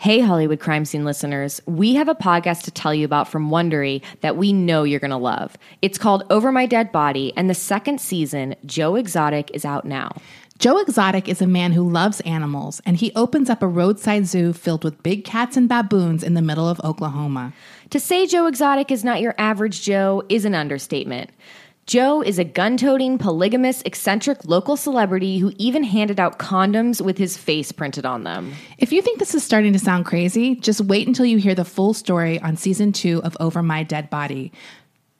Hey, Hollywood crime scene listeners, we have a podcast to tell you about from Wondery that we know you're going to love. It's called Over My Dead Body, and the second season, Joe Exotic, is out now. Joe Exotic is a man who loves animals, and he opens up a roadside zoo filled with big cats and baboons in the middle of Oklahoma. To say Joe Exotic is not your average Joe is an understatement. Joe is a gun toting, polygamous, eccentric local celebrity who even handed out condoms with his face printed on them. If you think this is starting to sound crazy, just wait until you hear the full story on season two of Over My Dead Body.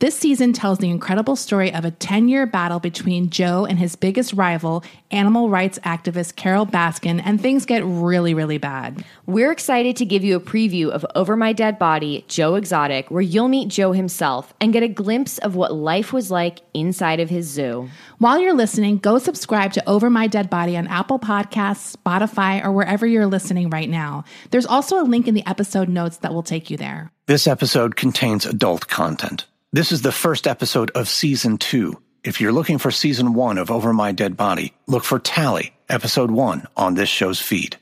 This season tells the incredible story of a 10 year battle between Joe and his biggest rival, animal rights activist Carole Baskin, and things get really, really bad. We're excited to give you a preview of Over My Dead Body, Joe Exotic, where you'll meet Joe himself and get a glimpse of what life was like inside of his zoo. While you're listening, go subscribe to Over My Dead Body on Apple Podcasts, Spotify, or wherever you're listening right now. There's also a link in the episode notes that will take you there. This episode contains adult content. This is the first episode of season two. If you're looking for season one of Over My Dead Body, look for Tally, episode one on this show's feed.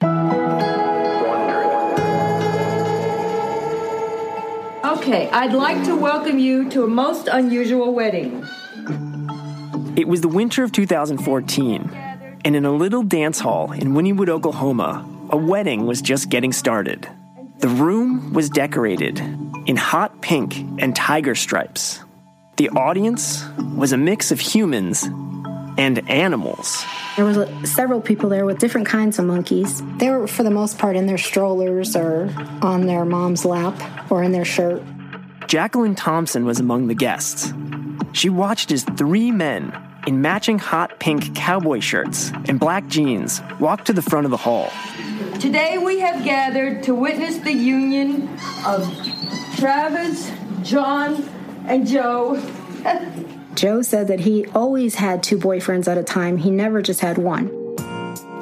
Okay, I'd like to welcome you to a most unusual wedding. It was the winter of 2014, and in a little dance hall in Wynnewood, Oklahoma, a wedding was just getting started. The room was decorated in hot pink and tiger stripes. The audience was a mix of humans and animals. There was several people there with different kinds of monkeys. They were, for the most part, in their strollers or on their mom's lap or in their shirt. Jacqueline Thompson was among the guests. She watched as three men in matching hot pink cowboy shirts and black jeans walked to the front of the hall. Today we have gathered to witness the union of Travis, John, and Joe. Joe said that he always had two boyfriends at a time, he never just had one.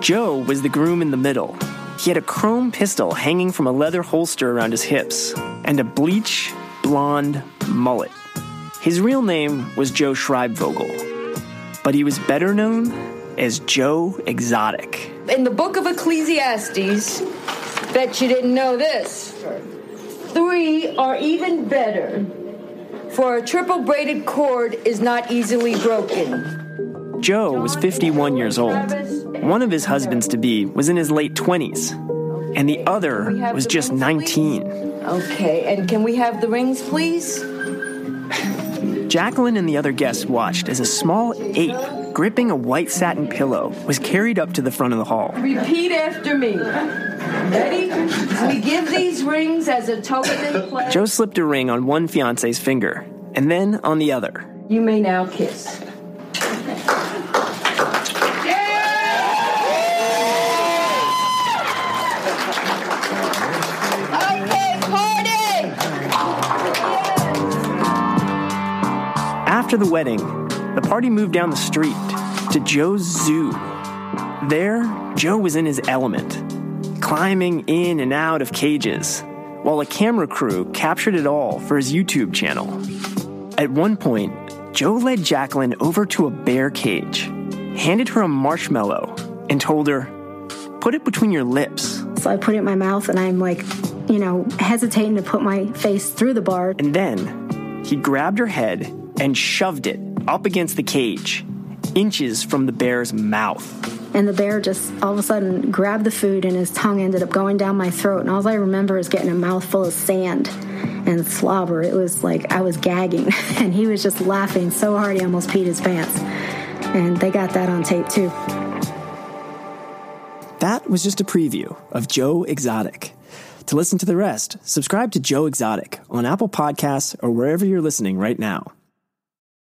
Joe was the groom in the middle. He had a chrome pistol hanging from a leather holster around his hips and a bleach blonde mullet. His real name was Joe Schreibvogel, but he was better known as Joe Exotic. In the book of Ecclesiastes, bet you didn't know this. Three are even better, for a triple braided cord is not easily broken. Joe was 51 years old. One of his husbands to be was in his late 20s, and the other was just 19. Okay, and can we have the rings, please? Jacqueline and the other guests watched as a small ape gripping a white satin pillow was carried up to the front of the hall. Repeat after me. Ready? We give these rings as a token and pledge. Joe slipped a ring on one fiance's finger and then on the other. You may now kiss. Okay, party! After the wedding, the party moved down the street to Joe's zoo. There, Joe was in his element, climbing in and out of cages, while a camera crew captured it all for his YouTube channel. At one point, Joe led Jacqueline over to a bear cage, handed her a marshmallow, and told her, Put it between your lips. So I put it in my mouth and I'm like, you know, hesitating to put my face through the bar. And then he grabbed her head and shoved it up against the cage, inches from the bear's mouth. And the bear just all of a sudden grabbed the food and his tongue ended up going down my throat. And all I remember is getting a mouthful of sand and slobber. It was like I was gagging. And he was just laughing so hard he almost peed his pants. And they got that on tape too. That was just a preview of Joe Exotic. To listen to the rest, subscribe to Joe Exotic on Apple Podcasts or wherever you're listening right now.